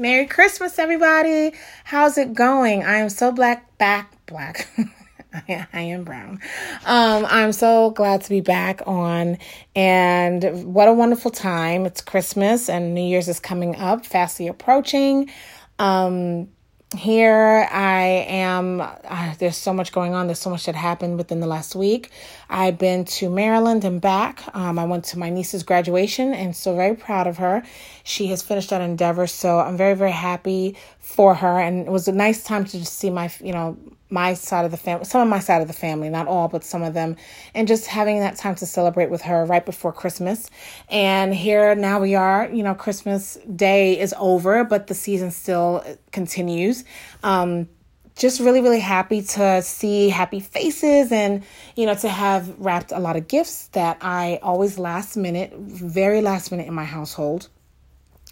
Merry Christmas, everybody. How's it going? I am so black, back, black. I, am brown. Um, I'm so glad to be back on, and what a wonderful time! It's Christmas and New Year's is coming up, fastly approaching. Um, here I am. Uh, there's so much going on. There's so much that happened within the last week. I've been to Maryland and back. Um, I went to my niece's graduation and so very proud of her. She has finished that endeavor, so I'm very very happy for her. And it was a nice time to just see my you know my side of the family, some of my side of the family, not all, but some of them, and just having that time to celebrate with her right before Christmas. And here now we are, you know, Christmas Day is over, but the season still continues. Um, just really, really happy to see happy faces and, you know, to have wrapped a lot of gifts that I always last minute, very last minute in my household.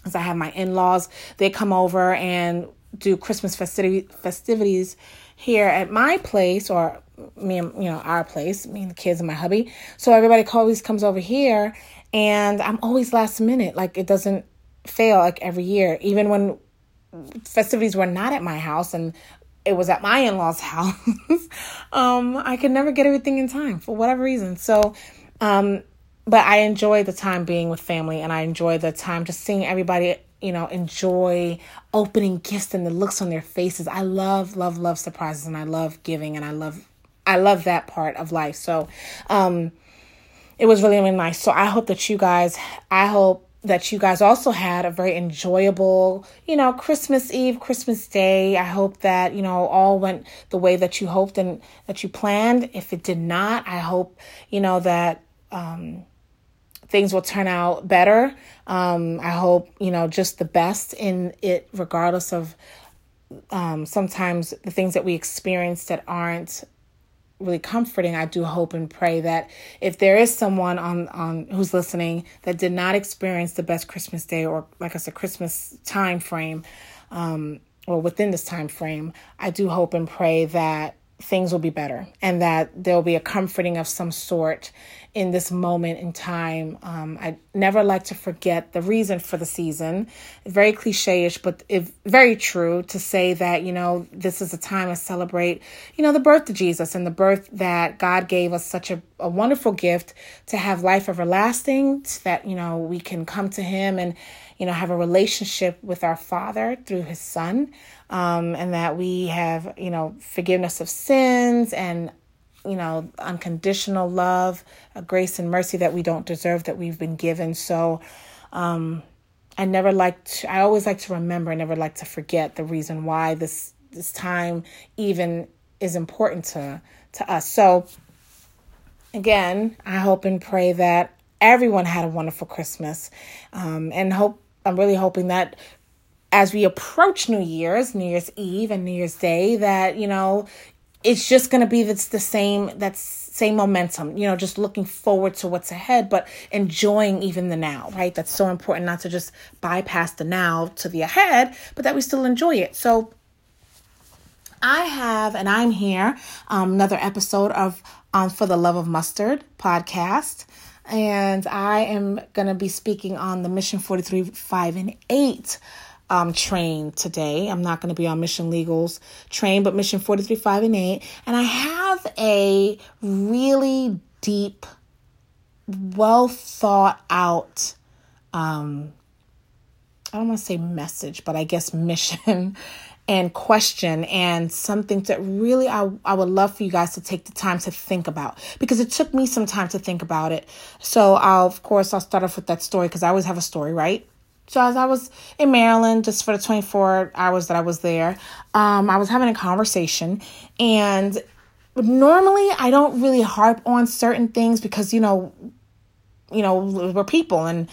As I have my in laws, they come over and do Christmas festiv- festivities here at my place or me and you know our place me and the kids and my hubby. So everybody always comes over here and i'm always last minute. Like it doesn't fail like every year. Even when festivities were not at my house and it was at my in-laws house um i could never get everything in time for whatever reason. So um but i enjoy the time being with family and i enjoy the time just seeing everybody you know, enjoy opening gifts and the looks on their faces. I love, love, love surprises and I love giving and I love I love that part of life. So um it was really, really nice. So I hope that you guys I hope that you guys also had a very enjoyable, you know, Christmas Eve, Christmas Day. I hope that, you know, all went the way that you hoped and that you planned. If it did not, I hope, you know, that um things will turn out better. Um, I hope, you know, just the best in it, regardless of um, sometimes the things that we experience that aren't really comforting. I do hope and pray that if there is someone on, on who's listening that did not experience the best Christmas day or like I said, Christmas time frame, um, or within this time frame, I do hope and pray that things will be better and that there'll be a comforting of some sort in this moment in time. Um, I never like to forget the reason for the season. Very cliche ish, but it, very true to say that, you know, this is a time to celebrate, you know, the birth of Jesus and the birth that God gave us such a, a wonderful gift to have life everlasting, so that, you know, we can come to Him and, you know, have a relationship with our Father through His Son. Um, and that we have, you know, forgiveness of sins and you know, unconditional love, grace and mercy that we don't deserve that we've been given. So, um, I never like to, I always like to remember, I never like to forget the reason why this this time even is important to to us. So again, I hope and pray that everyone had a wonderful Christmas. Um, and hope I'm really hoping that as we approach New Year's, New Year's Eve and New Year's Day, that, you know, it's just going to be that's the same that's same momentum you know just looking forward to what's ahead but enjoying even the now right? That's so important not to just bypass the now to the ahead but that we still enjoy it. So i have and i'm here um, another episode of um, for the love of mustard podcast and i am going to be speaking on the mission 43 5 and 8 um, train today. I'm not going to be on Mission Legal's train, but Mission 43, 5, and 8. And I have a really deep, well thought out, um, I don't want to say message, but I guess mission and question and something that really I, I would love for you guys to take the time to think about because it took me some time to think about it. So I'll, of course, I'll start off with that story because I always have a story, right? So as I was in Maryland, just for the 24 hours that I was there, um, I was having a conversation. And normally I don't really harp on certain things because, you know, you know, we're people and,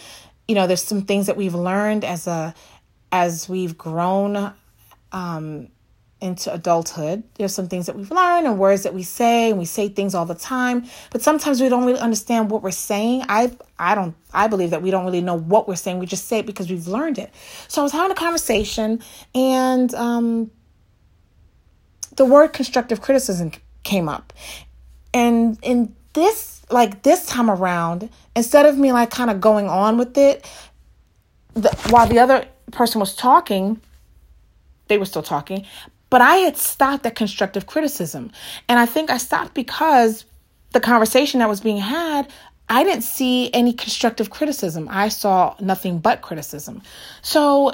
you know, there's some things that we've learned as a, as we've grown, um, into adulthood. There's some things that we've learned and words that we say, and we say things all the time, but sometimes we don't really understand what we're saying. I I don't I believe that we don't really know what we're saying. We just say it because we've learned it. So I was having a conversation and um the word constructive criticism came up. And in this like this time around, instead of me like kind of going on with it, the, while the other person was talking, they were still talking, but I had stopped at constructive criticism. And I think I stopped because the conversation that was being had, I didn't see any constructive criticism. I saw nothing but criticism. So,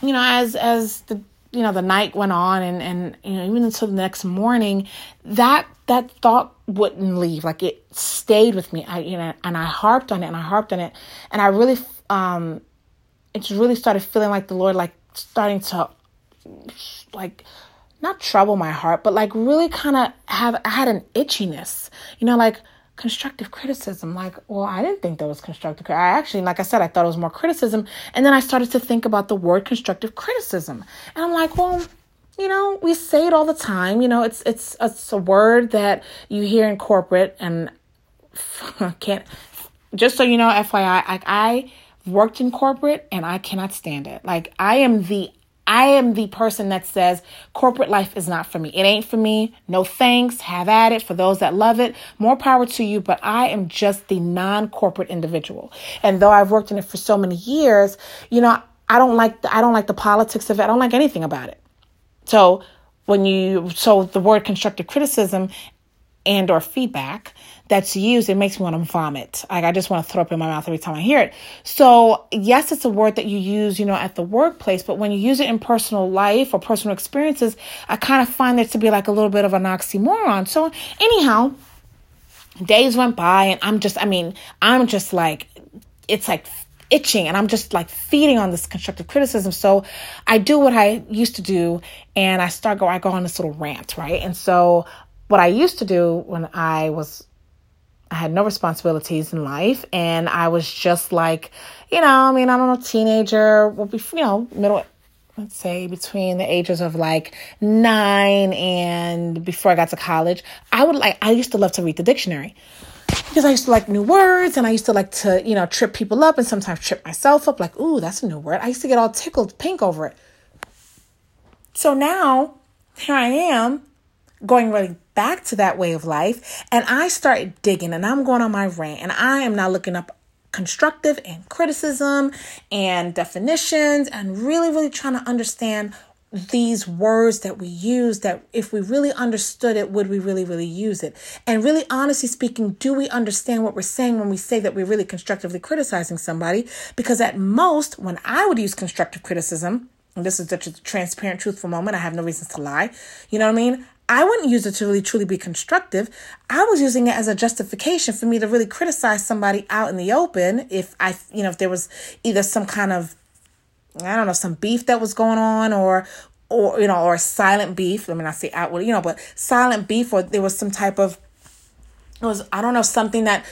you know, as as the you know the night went on and and you know even until the next morning, that that thought wouldn't leave. Like it stayed with me. I you know and I harped on it and I harped on it and I really um it's really started feeling like the Lord like starting to like not trouble my heart, but like really kind of have I had an itchiness, you know, like constructive criticism. Like, well, I didn't think that was constructive. I actually, like I said, I thought it was more criticism, and then I started to think about the word constructive criticism, and I'm like, well. You know, we say it all the time. You know, it's it's it's a word that you hear in corporate, and can't. Just so you know, FYI, I, I worked in corporate and I cannot stand it. Like I am the I am the person that says corporate life is not for me. It ain't for me. No thanks. Have at it. For those that love it, more power to you. But I am just the non corporate individual. And though I've worked in it for so many years, you know, I don't like the, I don't like the politics of it. I don't like anything about it. So when you so the word constructive criticism and or feedback that's used, it makes me want to vomit. Like I just want to throw up in my mouth every time I hear it. So yes, it's a word that you use, you know, at the workplace, but when you use it in personal life or personal experiences, I kind of find it to be like a little bit of an oxymoron. So anyhow, days went by and I'm just, I mean, I'm just like, it's like itching and I'm just like feeding on this constructive criticism. So I do what I used to do and I start go I go on this little rant, right? And so what I used to do when I was I had no responsibilities in life and I was just like, you know, I mean, I don't know, teenager, will be, you know, middle let's say between the ages of like nine and before I got to college, I would like, I used to love to read the dictionary because I used to like new words and I used to like to, you know, trip people up and sometimes trip myself up like, ooh, that's a new word. I used to get all tickled pink over it. So now here I am going really back to that way of life and I start digging and I'm going on my rant and I am now looking up constructive and criticism and definitions and really, really trying to understand these words that we use that if we really understood it would we really really use it? And really honestly speaking do we understand what we're saying when we say that we're really constructively criticizing somebody? Because at most when i would use constructive criticism and this is such a transparent truthful moment i have no reasons to lie you know what i mean I wouldn't use it to really truly be constructive. I was using it as a justification for me to really criticize somebody out in the open if I, you know, if there was either some kind of, I don't know, some beef that was going on or, or, you know, or silent beef. I mean, I say outward, you know, but silent beef or there was some type of, it was, I don't know, something that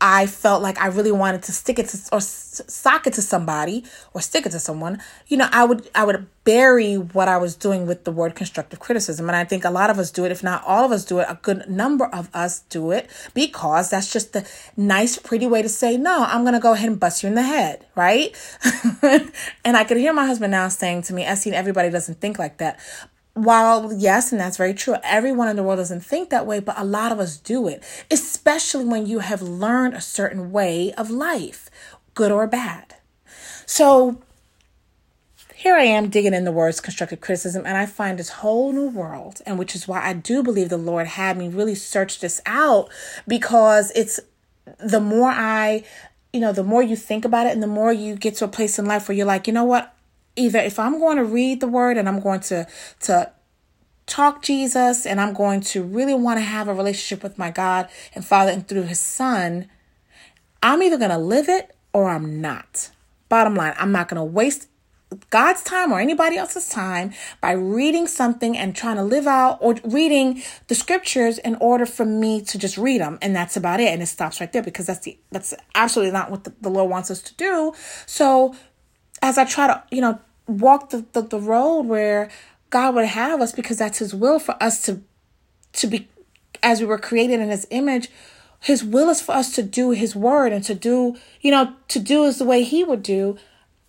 I felt like I really wanted to stick it to or sock it to somebody or stick it to someone, you know, I would I would bury what I was doing with the word constructive criticism. And I think a lot of us do it, if not all of us do it, a good number of us do it because that's just the nice, pretty way to say, no, I'm gonna go ahead and bust you in the head, right? and I could hear my husband now saying to me, Essene, everybody doesn't think like that while yes, and that's very true, everyone in the world doesn't think that way, but a lot of us do it, especially when you have learned a certain way of life, good or bad. So here I am digging in the words constructive criticism, and I find this whole new world, and which is why I do believe the Lord had me really search this out because it's the more I, you know, the more you think about it, and the more you get to a place in life where you're like, you know what, either if I'm going to read the word and I'm going to to talk Jesus and I'm going to really want to have a relationship with my God and Father and through his son, I'm either going to live it or I'm not. Bottom line, I'm not going to waste God's time or anybody else's time by reading something and trying to live out or reading the scriptures in order for me to just read them and that's about it and it stops right there because that's the that's absolutely not what the, the Lord wants us to do. So as I try to, you know, walk the, the, the road where God would have us because that's his will for us to to be as we were created in his image his will is for us to do his word and to do you know to do is the way he would do.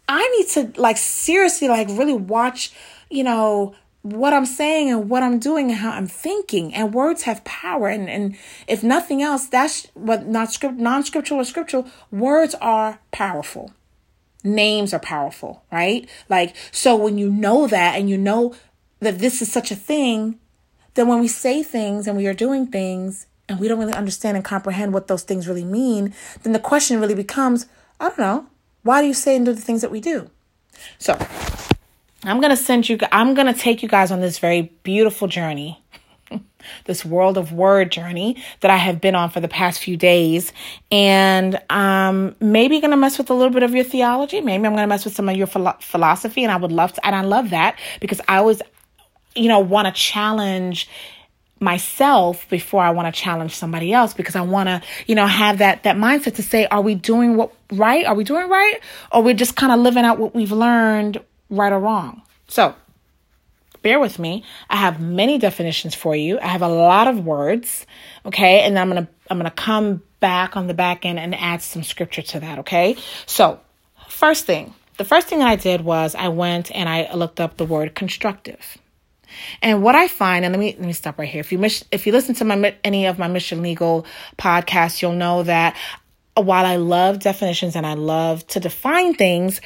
I need to like seriously like really watch you know what i'm saying and what i'm doing and how i'm thinking. And words have power. And and if nothing else that's what not script non-scriptural or scriptural words are powerful names are powerful, right? Like, so when you know that and you know that this is such a thing, then when we say things and we are doing things and we don't really understand and comprehend what those things really mean, then the question really becomes, I don't know, why do you say and do the things that we do? So I'm going to send you, I'm going to take you guys on this very beautiful journey this world of word journey that I have been on for the past few days. And um, maybe going to mess with a little bit of your theology. Maybe I'm going to mess with some of your philo- philosophy. And I would love to, and I love that because I always, you know, want to challenge myself before I want to challenge somebody else because I want to, you know, have that that mindset to say, are we doing what right? Are we doing right? Or we're just kind of living out what we've learned right or wrong. So bear with me. I have many definitions for you. I have a lot of words, okay? And I'm going to I'm going to come back on the back end and add some scripture to that, okay? So, first thing, the first thing I did was I went and I looked up the word constructive. And what I find, and let me let me stop right here. If you miss, if you listen to my any of my Mission Legal podcasts, you'll know that while I love definitions and I love to define things,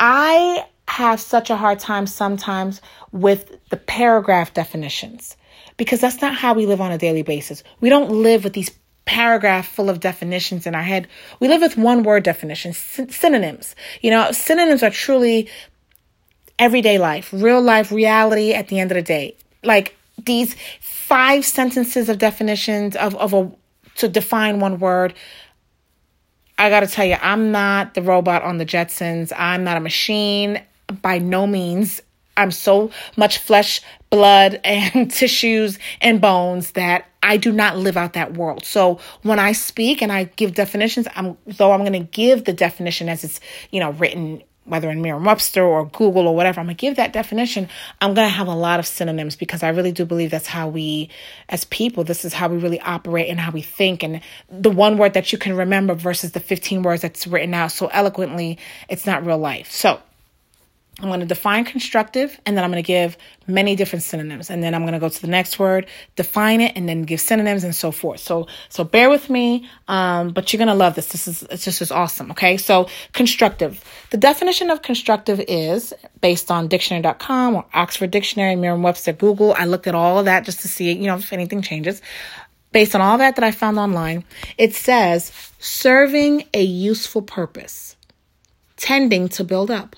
I have such a hard time sometimes with the paragraph definitions because that's not how we live on a daily basis. We don't live with these paragraph full of definitions in our head. We live with one word definitions, synonyms. You know, synonyms are truly everyday life, real life, reality at the end of the day. Like these five sentences of definitions of, of a to define one word I got to tell you, I'm not the robot on the Jetsons. I'm not a machine by no means. I'm so much flesh, blood, and tissues and bones that I do not live out that world. So when I speak and I give definitions, I'm though I'm going to give the definition as it's you know written whether in Merriam-Webster or Google or whatever, I'm to give that definition. I'm to have a lot of synonyms because I really do believe that's how we, as people, this is how we really operate and how we think. And the one word that you can remember versus the 15 words that's written out so eloquently, it's not real life. So I'm going to define constructive and then I'm going to give many different synonyms. And then I'm going to go to the next word, define it, and then give synonyms and so forth. So, so bear with me. Um, but you're going to love this. This is, it's just is awesome. Okay. So constructive. The definition of constructive is based on dictionary.com or Oxford Dictionary, Merriam-Webster, Google. I looked at all of that just to see, you know, if anything changes. Based on all that that I found online, it says serving a useful purpose, tending to build up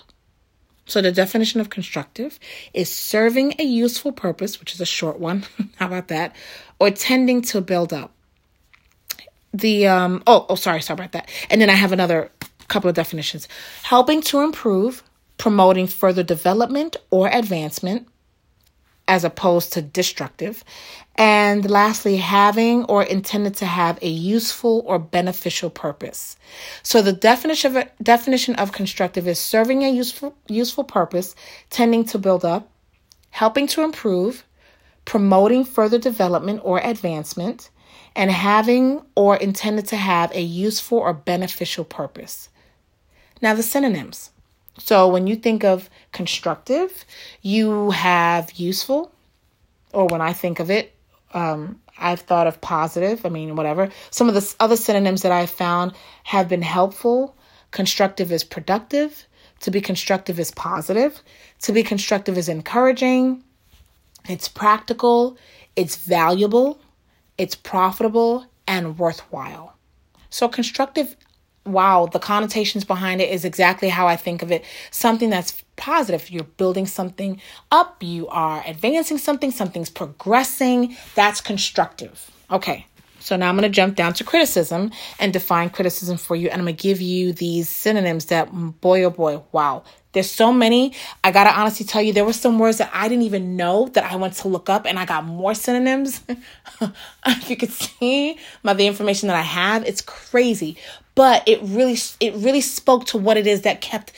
so the definition of constructive is serving a useful purpose, which is a short one. How about that? Or tending to build up. The um oh oh sorry, sorry about that. And then I have another couple of definitions. Helping to improve, promoting further development or advancement as opposed to destructive, and lastly, having or intended to have a useful or beneficial purpose. So the definition of, definition of constructive is serving a useful, useful purpose, tending to build up, helping to improve, promoting further development or advancement, and having or intended to have a useful or beneficial purpose. Now, the synonyms. So, when you think of constructive, you have useful, or when I think of it, um, I've thought of positive. I mean, whatever. Some of the other synonyms that I've found have been helpful. Constructive is productive. To be constructive is positive. To be constructive is encouraging. It's practical. It's valuable. It's profitable and worthwhile. So, constructive wow, the connotations behind it is exactly how I think of it. Something that's positive. You're building something up, you are advancing something, something's progressing. That's constructive. Okay. So now I'm going to jump down to criticism and define criticism for you. And I'm going to give you these synonyms that, mm, boy, oh boy, wow. There's so many. I got to honestly tell you, there were some words that I didn't even know that I went to look up and I got more synonyms. if you could see my, the information that I have, it's crazy but it really it really spoke to what it is that kept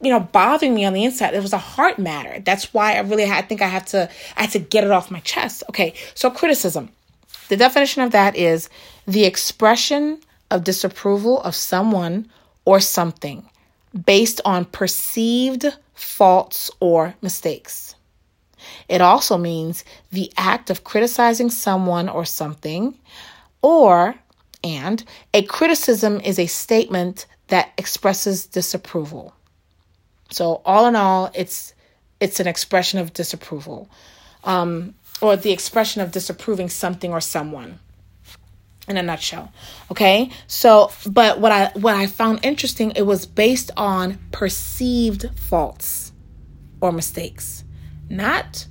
you know bothering me on the inside. It was a heart matter. That's why i really i think i have to i had to get it off my chest. Okay so criticism. The definition of that is the expression of disapproval of someone or something based on perceived faults or mistakes. It also means the act of criticizing someone or something or and a criticism is a statement that expresses disapproval. So all in all, it's it's an expression of disapproval, um, or the expression of disapproving something or someone. In a nutshell, okay. So, but what I what I found interesting, it was based on perceived faults or mistakes, not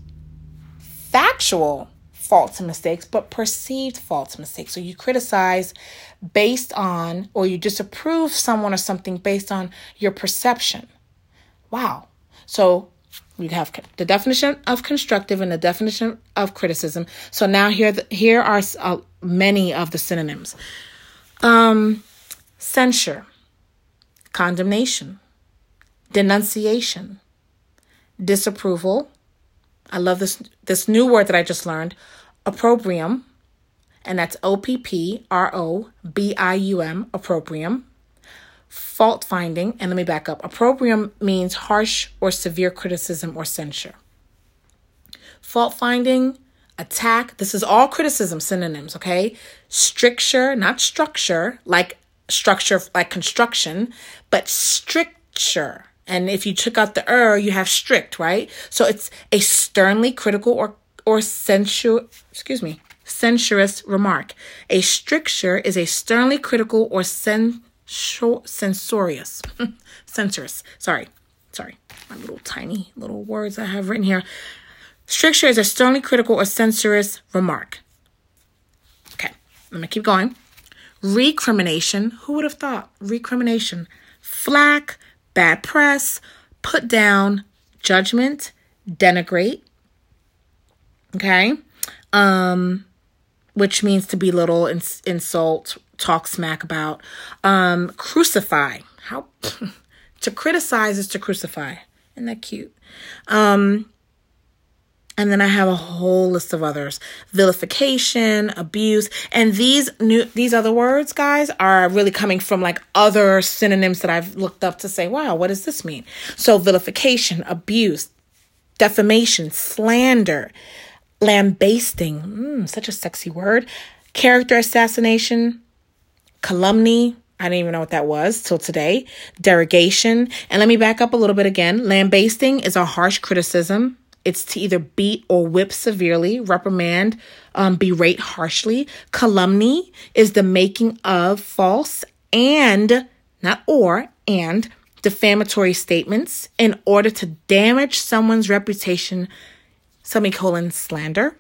factual faults and mistakes, but perceived faults and mistakes. So you criticize based on, or you disapprove someone or something based on your perception. Wow. So we have the definition of constructive and the definition of criticism. So now here, here are uh, many of the synonyms. Um, censure, condemnation, denunciation, disapproval. I love this this new word that I just learned, opprobrium, and that's O P P R O B I U M, opprobrium. Fault finding, and let me back up. Opprobrium means harsh or severe criticism or censure. Fault finding, attack, this is all criticism synonyms, okay? Stricture, not structure, like structure, like construction, but stricture. And if you took out the er, you have strict, right? So it's a sternly critical or or censure, excuse me, censorious remark. A stricture is a sternly critical or censorious, censorious. Sorry, sorry, my little tiny little words I have written here. Stricture is a sternly critical or censorious remark. Okay, I'm gonna keep going. Recrimination. Who would have thought? Recrimination. Flack, bad press, put down, judgment, denigrate. Okay? Um which means to belittle, ins- insult, talk smack about. Um crucify. How to criticize is to crucify. Isn't that cute? Um and then I have a whole list of others. Vilification, abuse, and these new these other words, guys, are really coming from like other synonyms that I've looked up to say, wow, what does this mean? So vilification, abuse, defamation, slander, lambasting, mm, such a sexy word, character assassination, calumny, I didn't even know what that was till today. Derogation. And let me back up a little bit again. Lambasting is a harsh criticism, it's to either beat or whip severely, reprimand, um, berate harshly. Calumny is the making of false and, not or, and defamatory statements in order to damage someone's reputation, semicolon slander.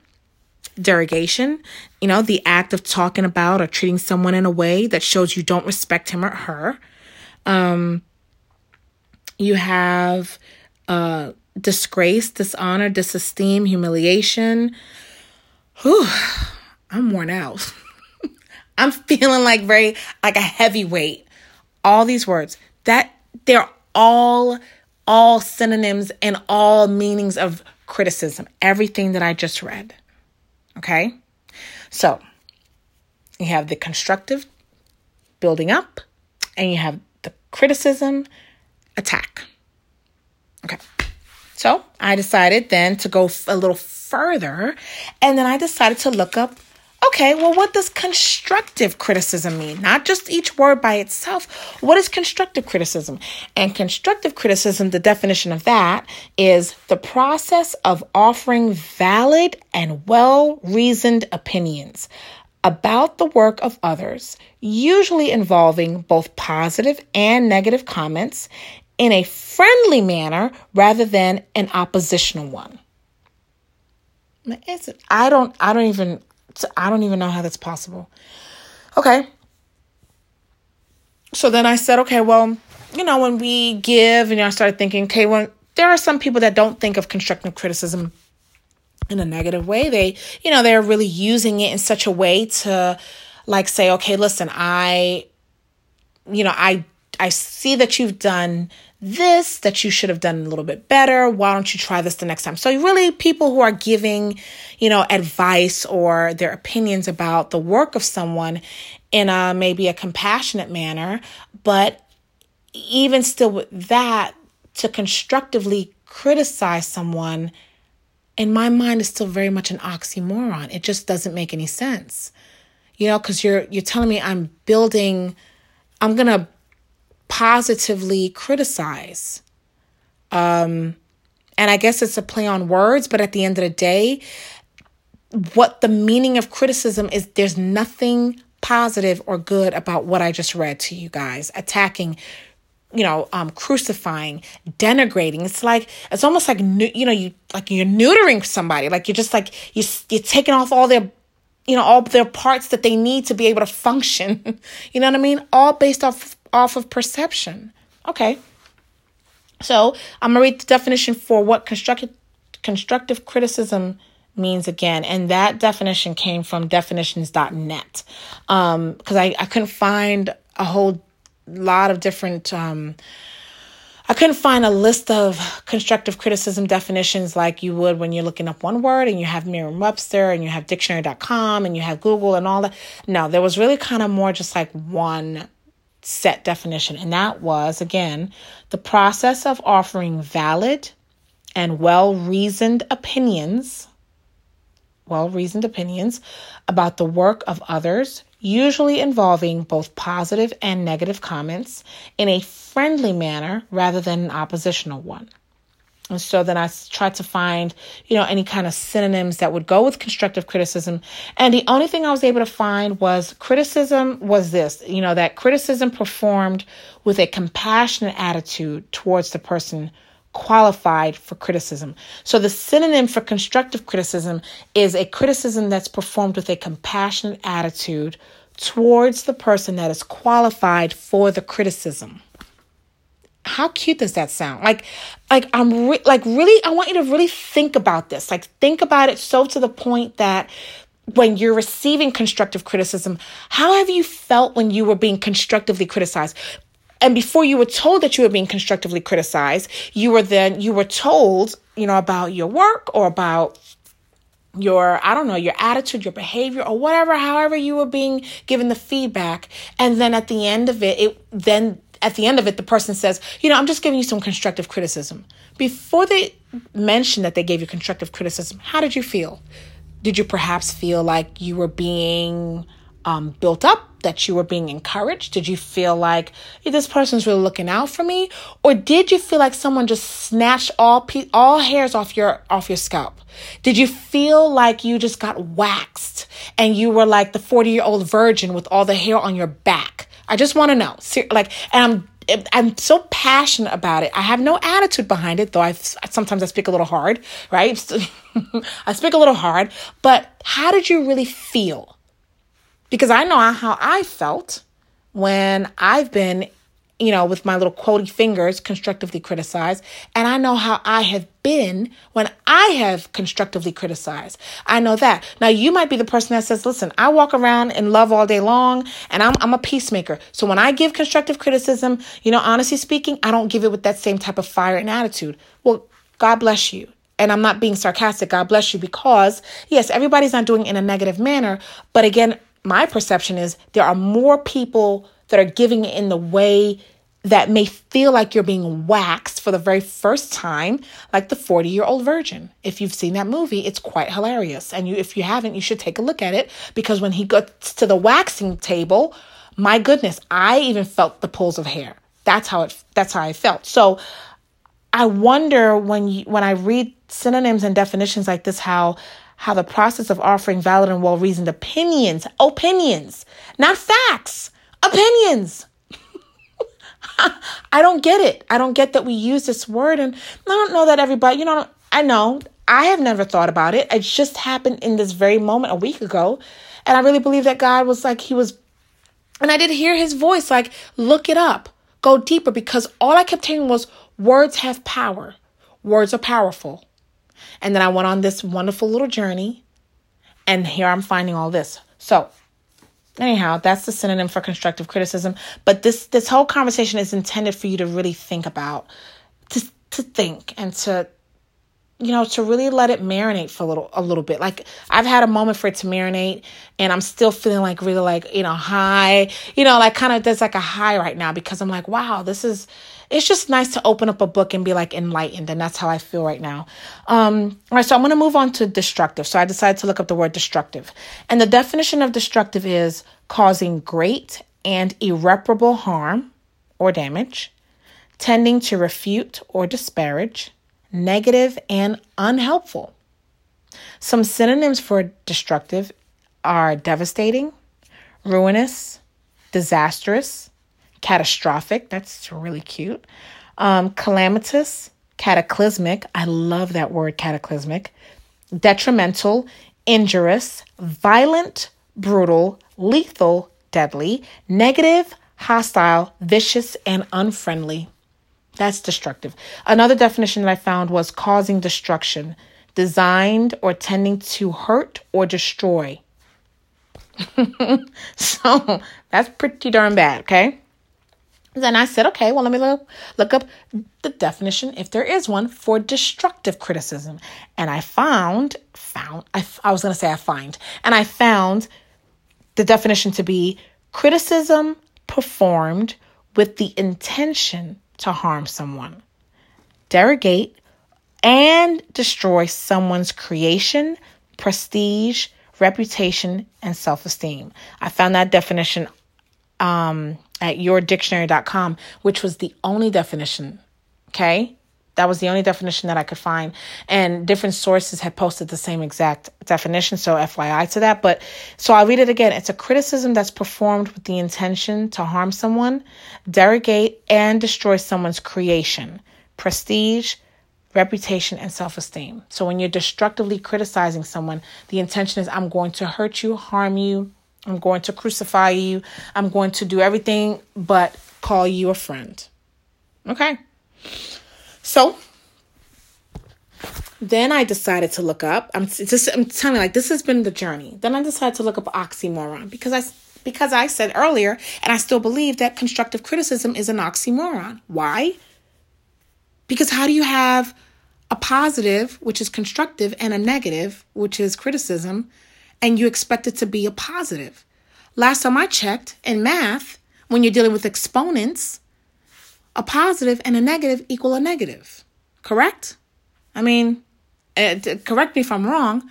Derogation, you know, the act of talking about or treating someone in a way that shows you don't respect him or her. Um, you have uh, disgrace, dishonor, disesteem, humiliation. Whew, I'm worn out. I'm feeling like very like a heavyweight. All these words that they're all all synonyms and all meanings of criticism. Everything that I just read. Okay? So, you have the constructive building up and you have the criticism attack. Okay. So I decided then to go a little further, and then I decided to look up okay, well, what does constructive criticism mean? Not just each word by itself. What is constructive criticism? And constructive criticism, the definition of that is the process of offering valid and well reasoned opinions about the work of others, usually involving both positive and negative comments, in a friendly manner rather than an oppositional one. I don't I don't even I don't even know how that's possible. Okay. So then I said, okay, well, you know, when we give, and I started thinking, okay, when there are some people that don't think of constructive criticism in a negative way. They, you know, they're really using it in such a way to like say, okay, listen, I, you know, I I see that you've done this that you should have done a little bit better. Why don't you try this the next time? So, really, people who are giving, you know, advice or their opinions about the work of someone in a maybe a compassionate manner, but even still with that, to constructively criticize someone, in my mind, is still very much an oxymoron. It just doesn't make any sense, you know, because you're you're telling me I'm building, I'm gonna positively criticize. Um, and I guess it's a play on words, but at the end of the day, what the meaning of criticism is there's nothing positive or good about what I just read to you guys. Attacking, you know, um, crucifying, denigrating. It's like it's almost like you know you like you're neutering somebody. Like you're just like you you're taking off all their you know all their parts that they need to be able to function. you know what I mean? All based off off of perception. Okay. So I'm gonna read the definition for what constructive constructive criticism means again. And that definition came from definitions.net because um, I, I couldn't find a whole lot of different. Um, I couldn't find a list of constructive criticism definitions like you would when you're looking up one word and you have Merriam Webster and you have dictionary.com and you have Google and all that. No, there was really kind of more just like one set definition. And that was, again, the process of offering valid and well reasoned opinions well reasoned opinions about the work of others, usually involving both positive and negative comments, in a friendly manner rather than an oppositional one. And so then I tried to find, you know, any kind of synonyms that would go with constructive criticism. And the only thing I was able to find was criticism was this, you know, that criticism performed with a compassionate attitude towards the person qualified for criticism. So the synonym for constructive criticism is a criticism that's performed with a compassionate attitude towards the person that is qualified for the criticism. How cute does that sound? Like like I'm re- like really I want you to really think about this. Like think about it so to the point that when you're receiving constructive criticism, how have you felt when you were being constructively criticized? And before you were told that you were being constructively criticized, you were then you were told, you know, about your work or about your i don't know your attitude your behavior or whatever however you were being given the feedback and then at the end of it it then at the end of it the person says you know i'm just giving you some constructive criticism before they mention that they gave you constructive criticism how did you feel did you perhaps feel like you were being um, built up, that you were being encouraged? Did you feel like hey, this person's really looking out for me, or did you feel like someone just snatched all pe- all hairs off your off your scalp? Did you feel like you just got waxed and you were like the forty year old virgin with all the hair on your back? I just want to know, like, and I'm I'm so passionate about it. I have no attitude behind it, though. I sometimes I speak a little hard, right? I speak a little hard, but how did you really feel? because I know how I felt when I've been, you know, with my little quotey fingers constructively criticize. And I know how I have been when I have constructively criticized. I know that. Now, you might be the person that says, listen, I walk around in love all day long and I'm, I'm a peacemaker. So when I give constructive criticism, you know, honestly speaking, I don't give it with that same type of fire and attitude. Well, God bless you. And I'm not being sarcastic. God bless you because, yes, everybody's not doing in a negative manner. But again, my perception is there are more people that are giving it in the way that may feel like you're being waxed for the very first time, like the 40 year old virgin. If you've seen that movie, it's quite hilarious. And you, if you haven't, you should take a look at it because when he gets to the waxing table, my goodness, I even felt the pulls of hair. That's how it, that's how I felt. So I wonder when you, when I read synonyms and definitions like this, how how the process of offering valid and well reasoned opinions, opinions, not facts, opinions. I don't get it. I don't get that we use this word. And I don't know that everybody, you know, I know I have never thought about it. It just happened in this very moment a week ago. And I really believe that God was like, He was, and I did hear His voice like, look it up, go deeper, because all I kept hearing was words have power. Words are powerful. And then I went on this wonderful little journey. And here I'm finding all this. So, anyhow, that's the synonym for constructive criticism. But this this whole conversation is intended for you to really think about, to to think and to you know to really let it marinate for a little a little bit like i've had a moment for it to marinate and i'm still feeling like really like you know high you know like kind of there's like a high right now because i'm like wow this is it's just nice to open up a book and be like enlightened. And that's how I feel right now. Um, all right, so I'm going to move on to destructive. So I decided to look up the word destructive. And the definition of destructive is causing great and irreparable harm or damage, tending to refute or disparage, negative, and unhelpful. Some synonyms for destructive are devastating, ruinous, disastrous, catastrophic. That's really cute. Um, calamitous, cataclysmic. I love that word, cataclysmic. Detrimental, injurious, violent, brutal, lethal, deadly, negative, hostile, vicious, and unfriendly. That's destructive. Another definition that I found was causing destruction, designed or tending to hurt or destroy. so that's pretty darn bad, okay? Then I said, okay, well, let me look, look up the definition, if there is one, for destructive criticism. And I found, found, I, I was going to say I find, and I found the definition to be criticism performed with the intention to harm someone, derogate, and destroy someone's creation, prestige, reputation, and self esteem. I found that definition um, at yourdictionary.com, which was the only definition. Okay. That was the only definition that I could find. And different sources had posted the same exact definition. So, FYI to that. But so I'll read it again. It's a criticism that's performed with the intention to harm someone, derogate, and destroy someone's creation, prestige, reputation, and self esteem. So, when you're destructively criticizing someone, the intention is I'm going to hurt you, harm you, I'm going to crucify you, I'm going to do everything but call you a friend. Okay. So then I decided to look up. I'm just I'm telling you, like this has been the journey. Then I decided to look up oxymoron because I because I said earlier, and I still believe that constructive criticism is an oxymoron. Why? Because how do you have a positive, which is constructive, and a negative, which is criticism, and you expect it to be a positive? Last time I checked in math, when you're dealing with exponents, a positive and a negative equal a negative. Correct? I mean, uh, correct me if I'm wrong.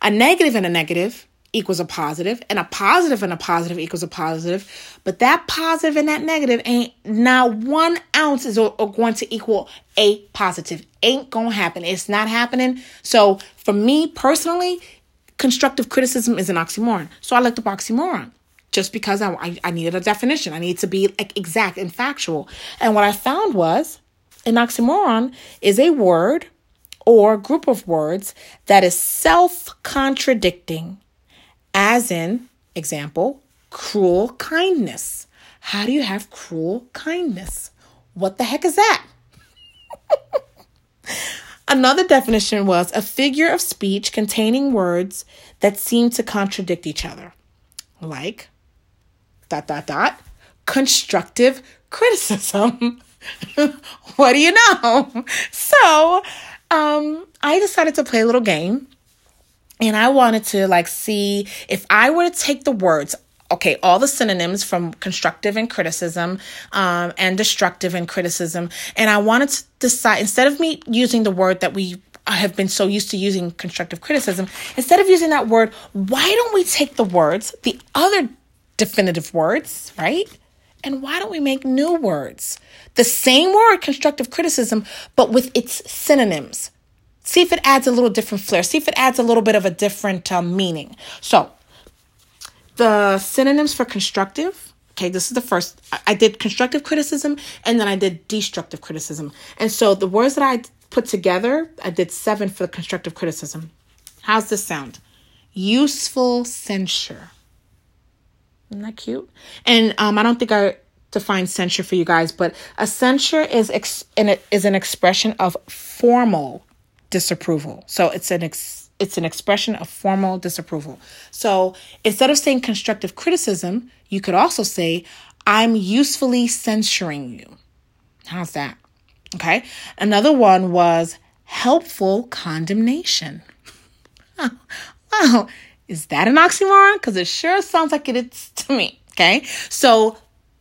A negative and a negative equals a positive, and a positive and a positive equals a positive. But that positive and that negative ain't now one ounce is going to equal a positive. Ain't gonna happen. It's not happening. So for me personally, constructive criticism is an oxymoron. So I looked up oxymoron just because I, I, I needed a definition. I need to be like exact and factual. And what I found was an oxymoron is a word or group of words that is self contradicting, as in, example, cruel kindness. How do you have cruel kindness? What the heck is that? Another definition was a figure of speech containing words that seem to contradict each other, like dot dot dot constructive criticism. what do you know? So, um, I decided to play a little game and I wanted to like see if I were to take the words okay, all the synonyms from constructive and criticism um, and destructive and criticism. And I wanted to decide, instead of me using the word that we have been so used to using constructive criticism, instead of using that word, why don't we take the words, the other definitive words, right? And why don't we make new words? The same word, constructive criticism, but with its synonyms. See if it adds a little different flair. See if it adds a little bit of a different uh, meaning. So, the synonyms for constructive, okay, this is the first. I did constructive criticism and then I did destructive criticism. And so, the words that I put together, I did seven for the constructive criticism. How's this sound? Useful censure isn't that cute? And um, I don't think I defined censure for you guys, but a censure is ex- an, is an expression of formal disapproval. So it's an ex- it's an expression of formal disapproval. So instead of saying constructive criticism, you could also say, I'm usefully censuring you. How's that? Okay. Another one was helpful condemnation. wow. Is that an oxymoron? Because it sure sounds like it is to me. Okay. So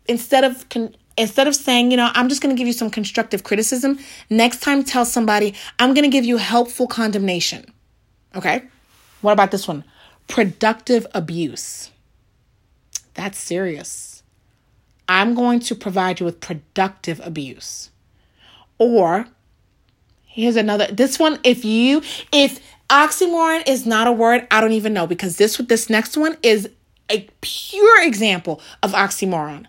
instead of con- instead of saying, you know, I'm just going to give you some constructive criticism, next time tell somebody, I'm going to give you helpful condemnation. Okay? What about this one? Productive abuse. That's serious. I'm going to provide you with productive abuse. Or here's another this one if you if oxymoron is not a word, I don't even know because this this next one is a pure example of oxymoron.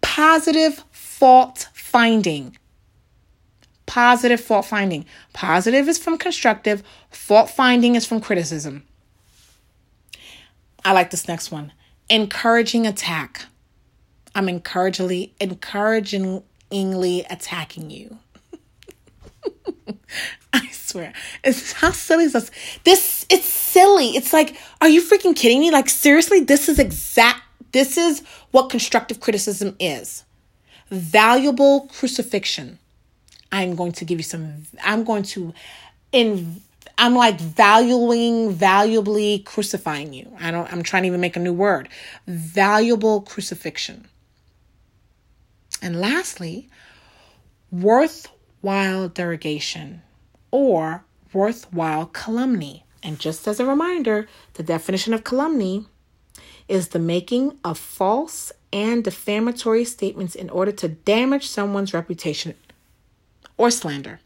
Positive fault finding. Positive fault finding. Positive is from constructive, fault finding is from criticism. I like this next one. Encouraging attack. I'm encouragingly encouragingly attacking you. I swear. It's how silly is this? This it's silly. It's like, are you freaking kidding me? Like seriously, this is exact this is what constructive criticism is. Valuable crucifixion. I'm going to give you some I'm going to in I'm like valuing, valuably crucifying you. I don't, I'm trying to even make a new word. Valuable crucifixion. And lastly, worthwhile derogation or worthwhile calumny. And just as a reminder, the definition of calumny is the making of false and defamatory statements in order to damage someone's reputation or slander.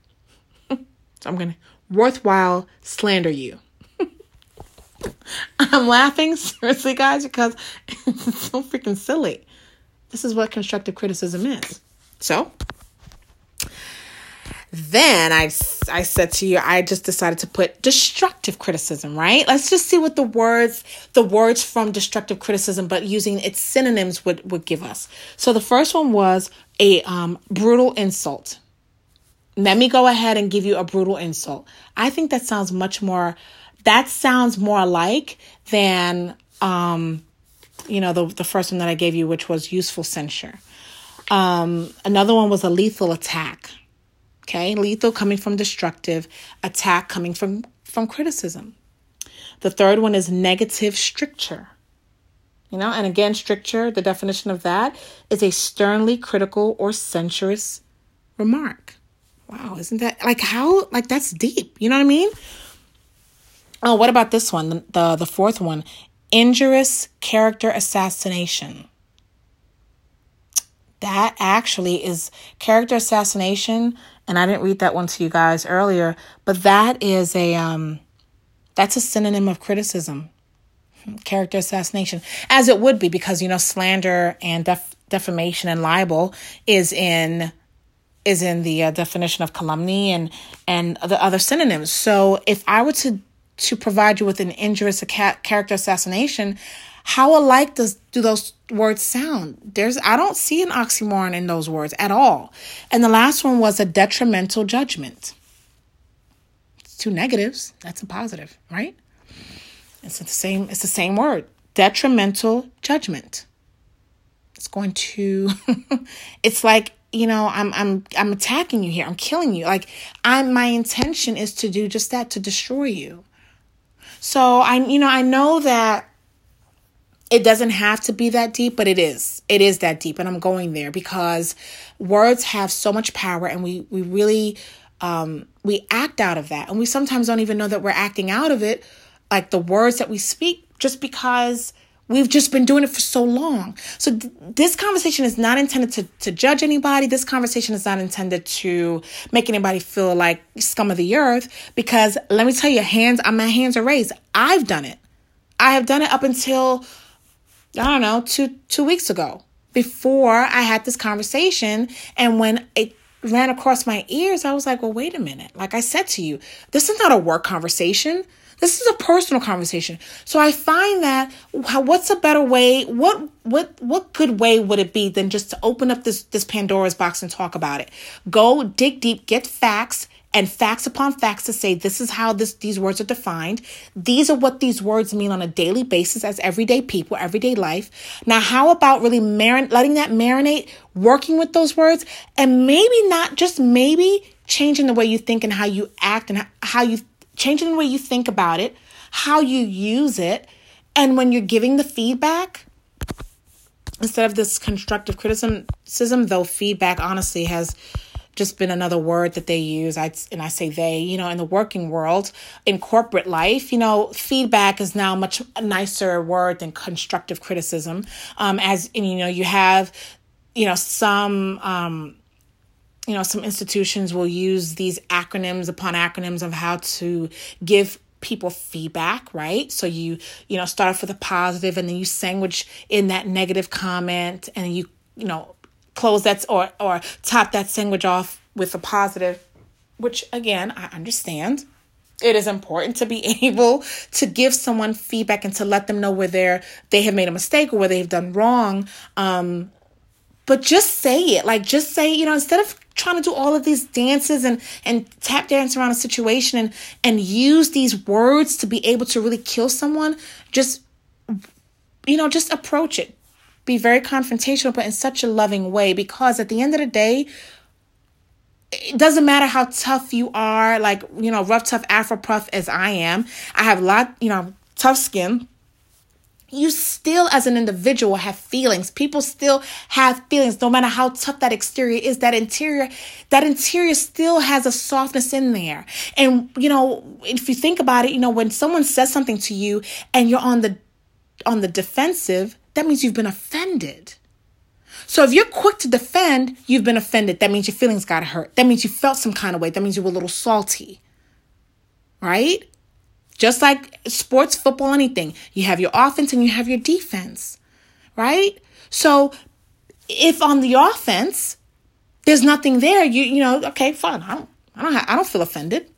so I'm going to worthwhile slander you. I'm laughing, seriously, guys, because it's so freaking silly. This is what constructive criticism is. So, then I, I said to you, I just decided to put destructive criticism, right? Let's just see what the words, the words from destructive criticism, but using its synonyms would, would give us. So the first one was a um, brutal insult. Let me go ahead and give you a brutal insult. I think that sounds much more, that sounds more alike than, um, you know, the, the first one that I gave you, which was useful censure. Um, another one was a lethal attack. Okay, lethal coming from destructive, attack coming from, from criticism. The third one is negative stricture. You know, and again, stricture, the definition of that is a sternly critical or censorious remark. Wow, isn't that like how like that's deep? You know what I mean? Oh, what about this one? The the, the fourth one, injurious character assassination. That actually is character assassination, and I didn't read that one to you guys earlier, but that is a um that's a synonym of criticism. Character assassination, as it would be, because you know slander and def- defamation and libel is in is in the uh, definition of calumny and and the other synonyms. So if I were to to provide you with an injurious character assassination, how alike does do those words sound? There's I don't see an oxymoron in those words at all. And the last one was a detrimental judgment. It's two negatives. That's a positive, right? It's the same. It's the same word. Detrimental judgment. It's going to. it's like you know i'm i'm i'm attacking you here. I'm killing you. Like i'm my intention is to do just that to destroy you. So i you know i know that it doesn't have to be that deep but it is. It is that deep and i'm going there because words have so much power and we we really um we act out of that. And we sometimes don't even know that we're acting out of it like the words that we speak just because We've just been doing it for so long. So th- this conversation is not intended to, to judge anybody. This conversation is not intended to make anybody feel like scum of the earth. Because let me tell you, hands, on my hands are raised. I've done it. I have done it up until I don't know two two weeks ago. Before I had this conversation, and when it ran across my ears, I was like, well, wait a minute. Like I said to you, this is not a work conversation. This is a personal conversation. So I find that what's a better way? What what what good way would it be than just to open up this this Pandora's box and talk about it? Go dig deep, get facts and facts upon facts to say this is how this these words are defined. These are what these words mean on a daily basis as everyday people, everyday life. Now, how about really marin- letting that marinate, working with those words, and maybe not just maybe changing the way you think and how you act and how you changing the way you think about it, how you use it, and when you're giving the feedback, instead of this constructive criticism, though feedback honestly has just been another word that they use. I and I say they, you know, in the working world, in corporate life, you know, feedback is now much nicer word than constructive criticism. Um, as you know, you have, you know, some um you know, some institutions will use these acronyms upon acronyms of how to give people feedback, right? So you, you know, start off with a positive and then you sandwich in that negative comment and you, you know, close that or or top that sandwich off with a positive, which again, I understand. It is important to be able to give someone feedback and to let them know where they're they have made a mistake or where they've done wrong. Um, but just say it. Like just say, you know, instead of trying to do all of these dances and and tap dance around a situation and and use these words to be able to really kill someone, just you know, just approach it. Be very confrontational, but in such a loving way because at the end of the day, it doesn't matter how tough you are, like, you know, rough, tough Afro puff as I am. I have a lot, you know, tough skin. You still, as an individual, have feelings. People still have feelings, no matter how tough that exterior is. That interior, that interior still has a softness in there. And, you know, if you think about it, you know, when someone says something to you and you're on the, on the defensive, that means you've been offended. So if you're quick to defend, you've been offended. That means your feelings got hurt. That means you felt some kind of way. That means you were a little salty. Right? Just like sports, football, anything. You have your offense and you have your defense. Right? So if on the offense, there's nothing there, you you know, okay, fine. I don't I don't I don't feel offended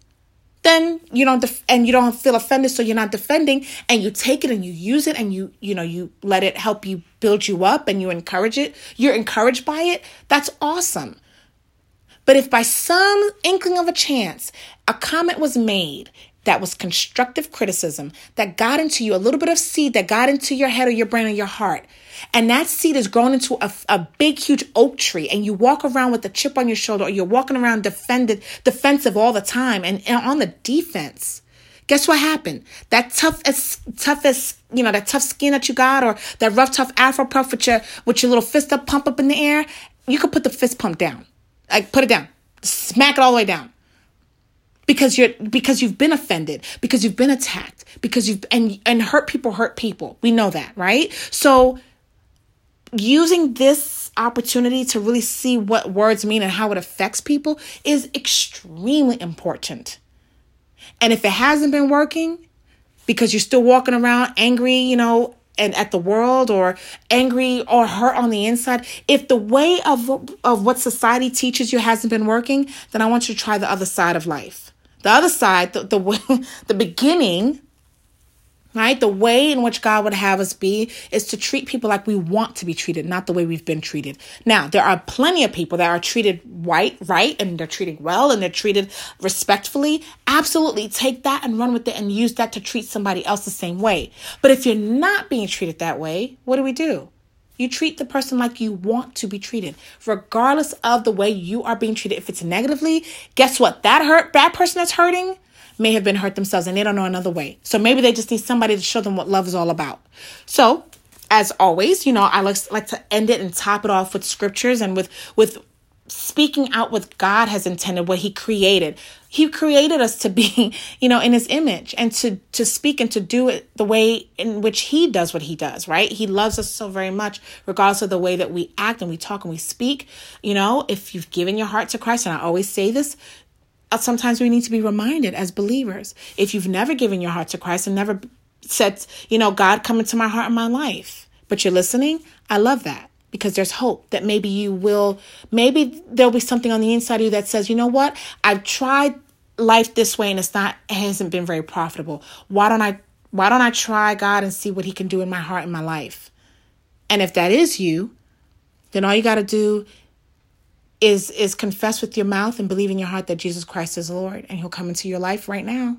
then you don't def- and you don't feel offended so you're not defending and you take it and you use it and you you know you let it help you build you up and you encourage it you're encouraged by it that's awesome but if by some inkling of a chance a comment was made that was constructive criticism that got into you, a little bit of seed that got into your head or your brain or your heart. And that seed is grown into a, a big, huge oak tree, and you walk around with a chip on your shoulder, or you're walking around defended, defensive all the time and, and on the defense. Guess what happened? That tough as tough as you know, that tough skin that you got, or that rough, tough afro puff with your with your little fist up, pump up in the air, you could put the fist pump down. Like put it down. Smack it all the way down because you're because you've been offended because you've been attacked because you've and and hurt people hurt people. We know that right? So using this opportunity to really see what words mean and how it affects people is extremely important. And if it hasn't been working because you're still walking around angry you know and at the world or angry or hurt on the inside if the way of of what society teaches you hasn't been working then i want you to try the other side of life the other side, the, the the beginning, right? The way in which God would have us be is to treat people like we want to be treated, not the way we've been treated. Now, there are plenty of people that are treated right, right, and they're treated well and they're treated respectfully. Absolutely take that and run with it and use that to treat somebody else the same way. But if you're not being treated that way, what do we do? You treat the person like you want to be treated, regardless of the way you are being treated. If it's negatively, guess what? That hurt, bad person that's hurting may have been hurt themselves and they don't know another way. So maybe they just need somebody to show them what love is all about. So, as always, you know, I like, like to end it and top it off with scriptures and with with speaking out what God has intended, what He created. He created us to be, you know, in His image and to to speak and to do it the way in which He does what He does. Right? He loves us so very much, regardless of the way that we act and we talk and we speak. You know, if you've given your heart to Christ, and I always say this. Uh, sometimes we need to be reminded as believers. If you've never given your heart to Christ and never said, you know, God, come into my heart and my life, but you're listening, I love that because there's hope that maybe you will, maybe there'll be something on the inside of you that says, you know what, I've tried life this way and it's not, it hasn't been very profitable. Why don't I, why don't I try God and see what He can do in my heart and my life? And if that is you, then all you got to do is is confess with your mouth and believe in your heart that Jesus Christ is Lord and he'll come into your life right now.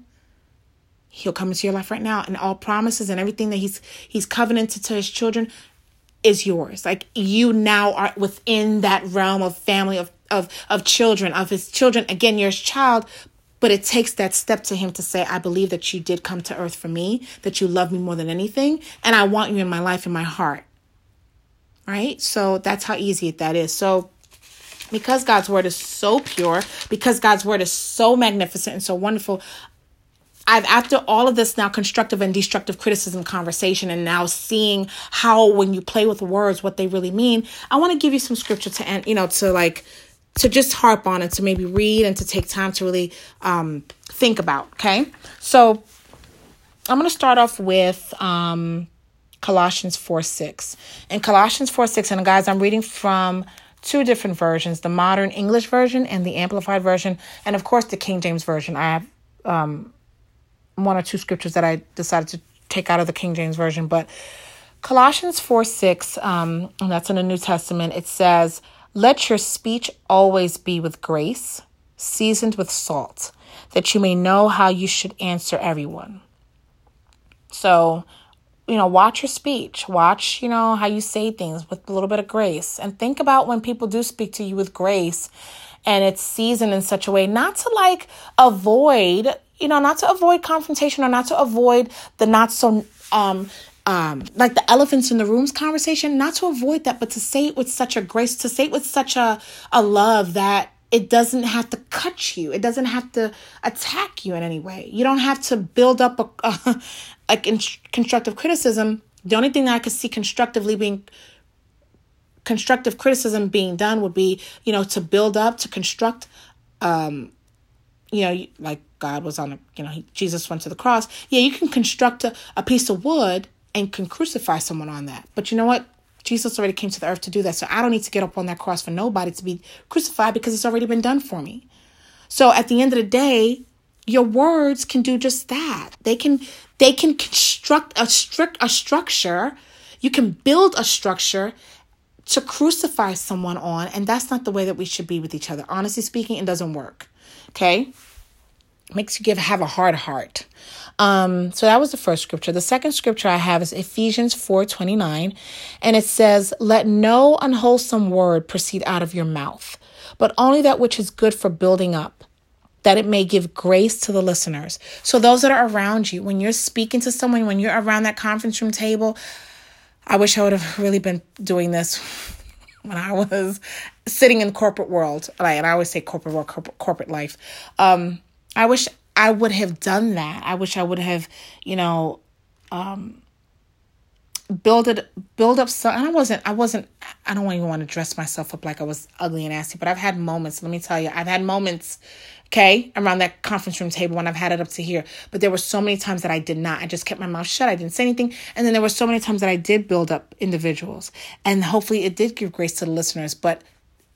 He'll come into your life right now and all promises and everything that he's he's covenanted to his children is yours. Like you now are within that realm of family of of of children, of his children. Again, you're his child, but it takes that step to him to say, I believe that you did come to earth for me, that you love me more than anything, and I want you in my life, in my heart. Right? So that's how easy that is. So because God's word is so pure, because God's word is so magnificent and so wonderful, I've after all of this now constructive and destructive criticism conversation and now seeing how when you play with words what they really mean, I want to give you some scripture to end, you know, to like to just harp on and to maybe read and to take time to really um, think about. Okay, so I'm going to start off with um, Colossians 4 6. In Colossians 4 6, and guys, I'm reading from two different versions the modern English version and the amplified version, and of course the King James version. I have um, one or two scriptures that I decided to take out of the King James version, but Colossians 4 6, um, and that's in the New Testament, it says, Let your speech always be with grace, seasoned with salt, that you may know how you should answer everyone. So, you know, watch your speech. Watch, you know, how you say things with a little bit of grace. And think about when people do speak to you with grace and it's seasoned in such a way not to like avoid, you know, not to avoid confrontation or not to avoid the not so um um like the elephants in the rooms conversation, not to avoid that, but to say it with such a grace, to say it with such a a love that it doesn't have to cut you. It doesn't have to attack you in any way. You don't have to build up a, a, a constructive criticism. The only thing that I could see constructively being constructive criticism being done would be, you know, to build up, to construct, um, you know, like God was on a, you know, Jesus went to the cross. Yeah, you can construct a, a piece of wood and can crucify someone on that. But you know what? Jesus already came to the earth to do that. So I don't need to get up on that cross for nobody to be crucified because it's already been done for me. So at the end of the day, your words can do just that. They can they can construct a strict a structure. You can build a structure to crucify someone on, and that's not the way that we should be with each other. Honestly speaking, it doesn't work. Okay? Makes you give have a hard heart. Um, so that was the first scripture. The second scripture I have is Ephesians 4:29, and it says, "Let no unwholesome word proceed out of your mouth, but only that which is good for building up." That it may give grace to the listeners. So, those that are around you, when you're speaking to someone, when you're around that conference room table, I wish I would have really been doing this when I was sitting in corporate world. Like, and I always say corporate world, corporate, corporate life. Um, I wish I would have done that. I wish I would have, you know, um, build it, build up. So and I wasn't, I wasn't, I don't even want to dress myself up like I was ugly and nasty, but I've had moments. Let me tell you, I've had moments, okay, around that conference room table when I've had it up to here. But there were so many times that I did not. I just kept my mouth shut. I didn't say anything. And then there were so many times that I did build up individuals, and hopefully it did give grace to the listeners. But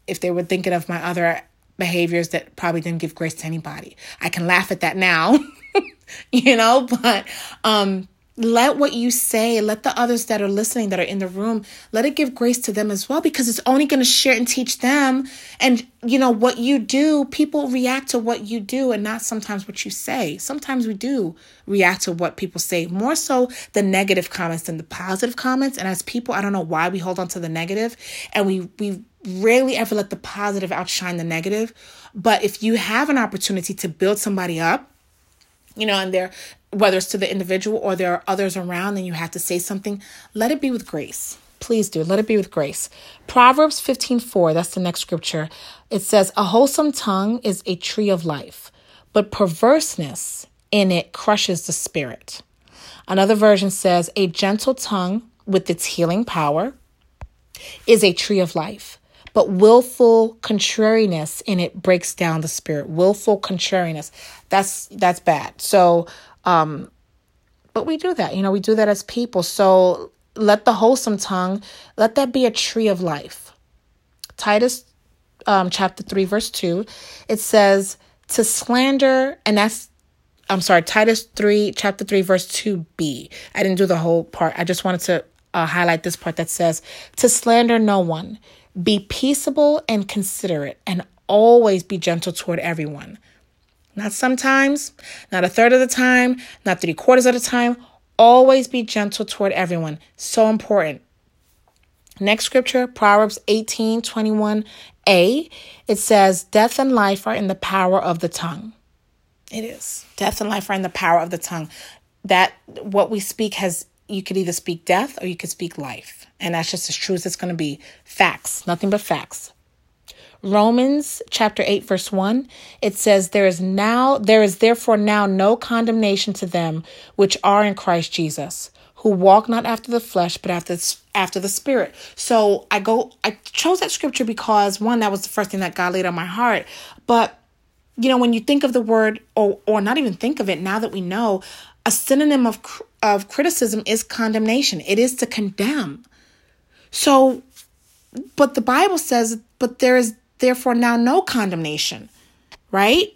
if they were thinking of my other behaviors that probably didn't give grace to anybody. I can laugh at that now, you know, but um let what you say, let the others that are listening that are in the room, let it give grace to them as well because it's only going to share and teach them. And, you know, what you do, people react to what you do and not sometimes what you say. Sometimes we do react to what people say, more so the negative comments than the positive comments. And as people, I don't know why we hold on to the negative and we, we, rarely ever let the positive outshine the negative. But if you have an opportunity to build somebody up, you know, and there, whether it's to the individual or there are others around and you have to say something, let it be with grace. Please do. Let it be with grace. Proverbs 15 4, that's the next scripture. It says, A wholesome tongue is a tree of life, but perverseness in it crushes the spirit. Another version says, A gentle tongue with its healing power is a tree of life, but willful contrariness in it breaks down the spirit. Willful contrariness. That's that's bad. So um but we do that. You know, we do that as people. So let the wholesome tongue, let that be a tree of life. Titus um, chapter 3, verse 2, it says, to slander, and that's, I'm sorry, Titus 3, chapter 3, verse 2b. I didn't do the whole part. I just wanted to uh, highlight this part that says, to slander no one, be peaceable and considerate, and always be gentle toward everyone. Not sometimes, not a third of the time, not three quarters of the time. Always be gentle toward everyone. So important. Next scripture, Proverbs 18 21a. It says, Death and life are in the power of the tongue. It is. Death and life are in the power of the tongue. That what we speak has, you could either speak death or you could speak life. And that's just as true as it's going to be. Facts, nothing but facts. Romans chapter 8 verse 1 it says there is now there is therefore now no condemnation to them which are in Christ Jesus who walk not after the flesh, but after after the spirit. So I go I chose that scripture because one, that was the first thing that God laid on my heart. But you know, when you think of the word or or not even think of it, now that we know, a synonym of of criticism is condemnation. It is to condemn. So but the Bible says, but there is therefore now no condemnation, right?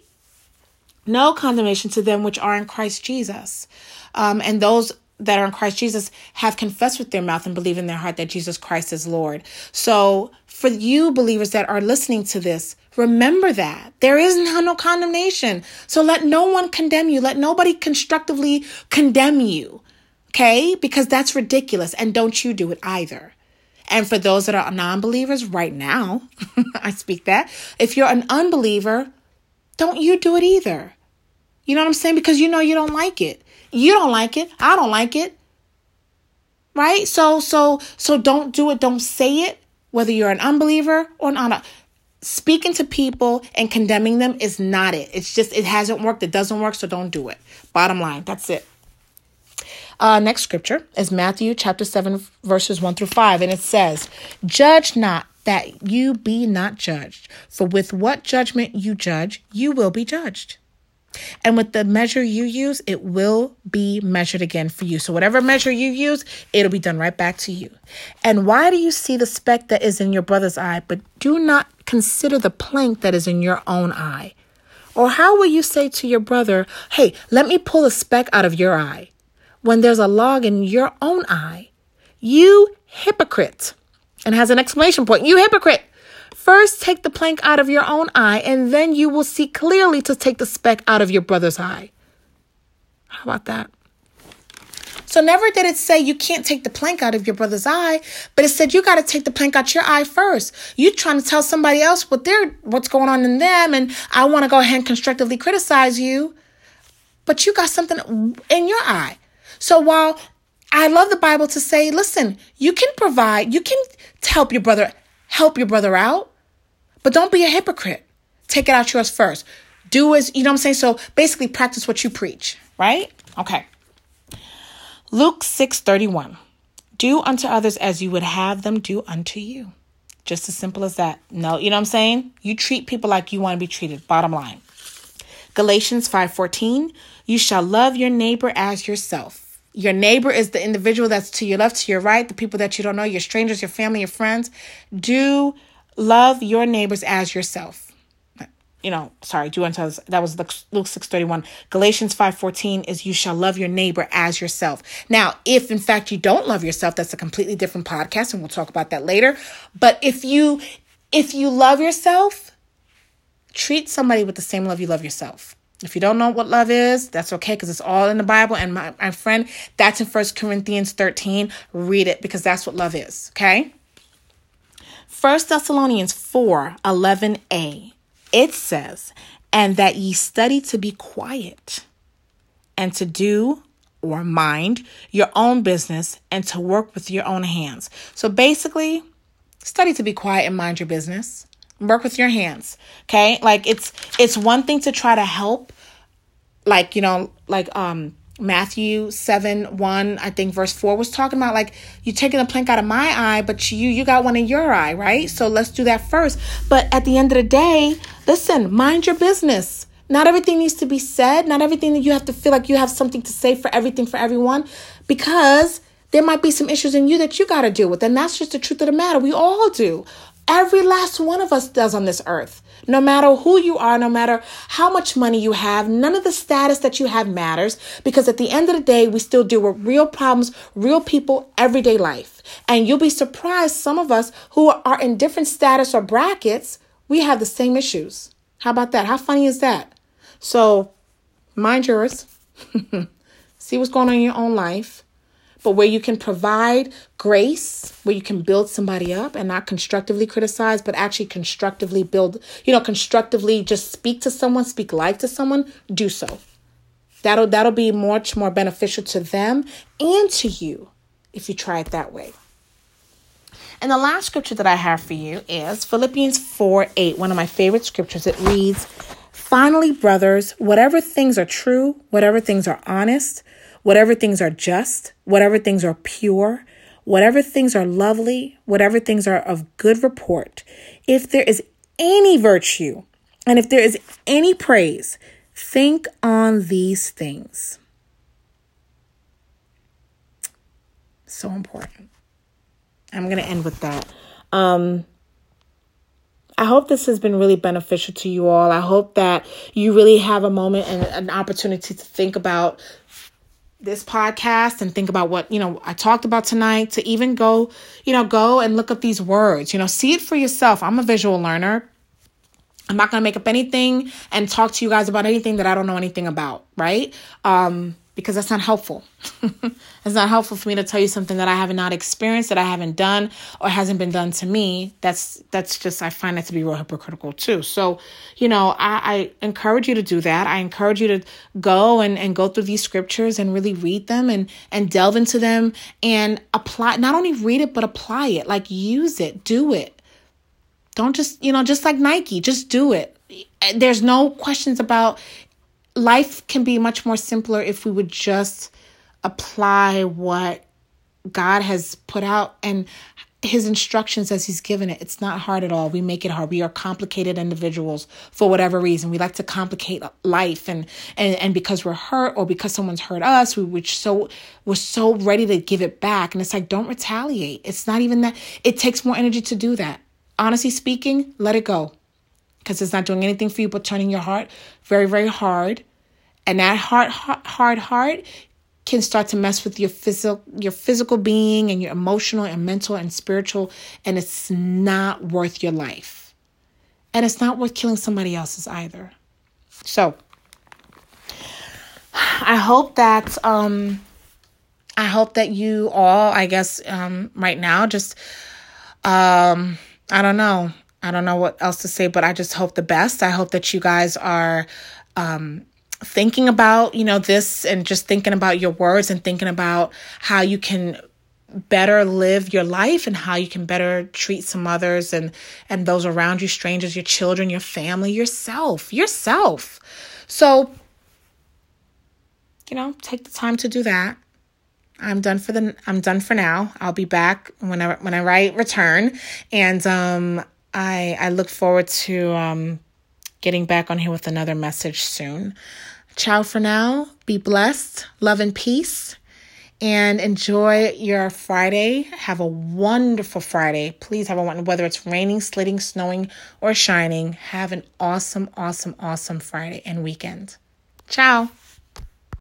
No condemnation to them which are in Christ Jesus. Um, and those that are in Christ Jesus have confessed with their mouth and believe in their heart that Jesus Christ is Lord. So, for you believers that are listening to this, remember that there is no condemnation. So, let no one condemn you. Let nobody constructively condemn you. Okay? Because that's ridiculous. And don't you do it either. And for those that are non believers right now, I speak that. If you're an unbeliever, don't you do it either. You know what I'm saying? Because you know you don't like it. You don't like it. I don't like it. Right? So so so don't do it. Don't say it whether you're an unbeliever or not. Speaking to people and condemning them is not it. It's just it hasn't worked. It doesn't work, so don't do it. Bottom line, that's it. Uh, next scripture is Matthew chapter 7, verses 1 through 5, and it says, Judge not that you be not judged, for with what judgment you judge, you will be judged. And with the measure you use, it will be measured again for you. So, whatever measure you use, it'll be done right back to you. And why do you see the speck that is in your brother's eye, but do not consider the plank that is in your own eye? Or how will you say to your brother, Hey, let me pull a speck out of your eye, when there's a log in your own eye? You hypocrite. And has an exclamation point. You hypocrite. First, take the plank out of your own eye, and then you will see clearly to take the speck out of your brother's eye. How about that? So, never did it say you can't take the plank out of your brother's eye, but it said you got to take the plank out your eye first. You trying to tell somebody else what they're what's going on in them, and I want to go ahead and constructively criticize you, but you got something in your eye. So while I love the Bible to say, listen, you can provide, you can help your brother, help your brother out. But don't be a hypocrite. Take it out yours first. Do as, you know what I'm saying? So basically practice what you preach, right? Okay. Luke 6 31. Do unto others as you would have them do unto you. Just as simple as that. No, you know what I'm saying? You treat people like you want to be treated. Bottom line. Galatians 5:14, you shall love your neighbor as yourself. Your neighbor is the individual that's to your left, to your right, the people that you don't know, your strangers, your family, your friends. Do Love your neighbors as yourself. You know, sorry, do unto us. That was Luke 6:31. Galatians 5:14 is you shall love your neighbor as yourself. Now, if in fact you don't love yourself, that's a completely different podcast and we'll talk about that later. But if you if you love yourself, treat somebody with the same love you love yourself. If you don't know what love is, that's okay because it's all in the Bible. And my, my friend, that's in First Corinthians 13. Read it because that's what love is. Okay. 1 Thessalonians 4 11a, it says, And that ye study to be quiet, and to do or mind your own business, and to work with your own hands. So basically, study to be quiet and mind your business. Work with your hands. Okay? Like it's it's one thing to try to help, like, you know, like um Matthew 7 1, I think verse 4 was talking about like you're taking a plank out of my eye, but you you got one in your eye, right? So let's do that first. But at the end of the day, listen, mind your business. Not everything needs to be said. Not everything that you have to feel like you have something to say for everything for everyone because there might be some issues in you that you got to deal with. And that's just the truth of the matter. We all do. Every last one of us does on this earth. No matter who you are, no matter how much money you have, none of the status that you have matters because at the end of the day, we still deal with real problems, real people, everyday life. And you'll be surprised, some of us who are in different status or brackets, we have the same issues. How about that? How funny is that? So, mind yours. See what's going on in your own life but where you can provide grace, where you can build somebody up and not constructively criticize, but actually constructively build, you know, constructively just speak to someone, speak life to someone, do so. That'll that'll be much more beneficial to them and to you if you try it that way. And the last scripture that I have for you is Philippians 4 8, one of my favorite scriptures. It reads, Finally, brothers, whatever things are true, whatever things are honest, whatever things are just, whatever things are pure, whatever things are lovely, whatever things are of good report, if there is any virtue and if there is any praise, think on these things. So important. I'm going to end with that. Um, I hope this has been really beneficial to you all. I hope that you really have a moment and an opportunity to think about this podcast and think about what, you know, I talked about tonight to even go, you know, go and look up these words, you know, see it for yourself. I'm a visual learner. I'm not going to make up anything and talk to you guys about anything that I don't know anything about, right? Um, because that's not helpful. it's not helpful for me to tell you something that I have not experienced, that I haven't done, or hasn't been done to me. That's that's just I find that to be real hypocritical too. So, you know, I, I encourage you to do that. I encourage you to go and, and go through these scriptures and really read them and and delve into them and apply not only read it, but apply it. Like use it, do it. Don't just, you know, just like Nike, just do it. Eh, there's no questions about life can be much more simpler if we would just apply what God has put out and his instructions as he's given it. It's not hard at all. We make it hard. We are complicated individuals for whatever reason. We like to complicate life and and, and because we're hurt or because someone's hurt us, we we're so we're so ready to give it back. And it's like, don't retaliate. It's not even that it takes more energy to do that. Honestly speaking, let it go because it's not doing anything for you but turning your heart very, very hard. And that hard, hard heart can start to mess with your physical your physical being and your emotional and mental and spiritual and it's not worth your life. And it's not worth killing somebody else's either. So i hope that um i hope that you all i guess um right now just um i don't know I don't know what else to say, but I just hope the best. I hope that you guys are um, thinking about, you know, this and just thinking about your words and thinking about how you can better live your life and how you can better treat some others and and those around you strangers your children your family yourself yourself. So you know take the time to do that. I'm done for the i'm done for now. I'll be back whenever when i write return. And um I I look forward to um, getting back on here with another message soon. Ciao for now. Be blessed. Love and peace. And enjoy your Friday. Have a wonderful Friday. Please have a one whether it's raining, slitting, snowing, or shining. Have an awesome, awesome, awesome Friday and weekend. Ciao.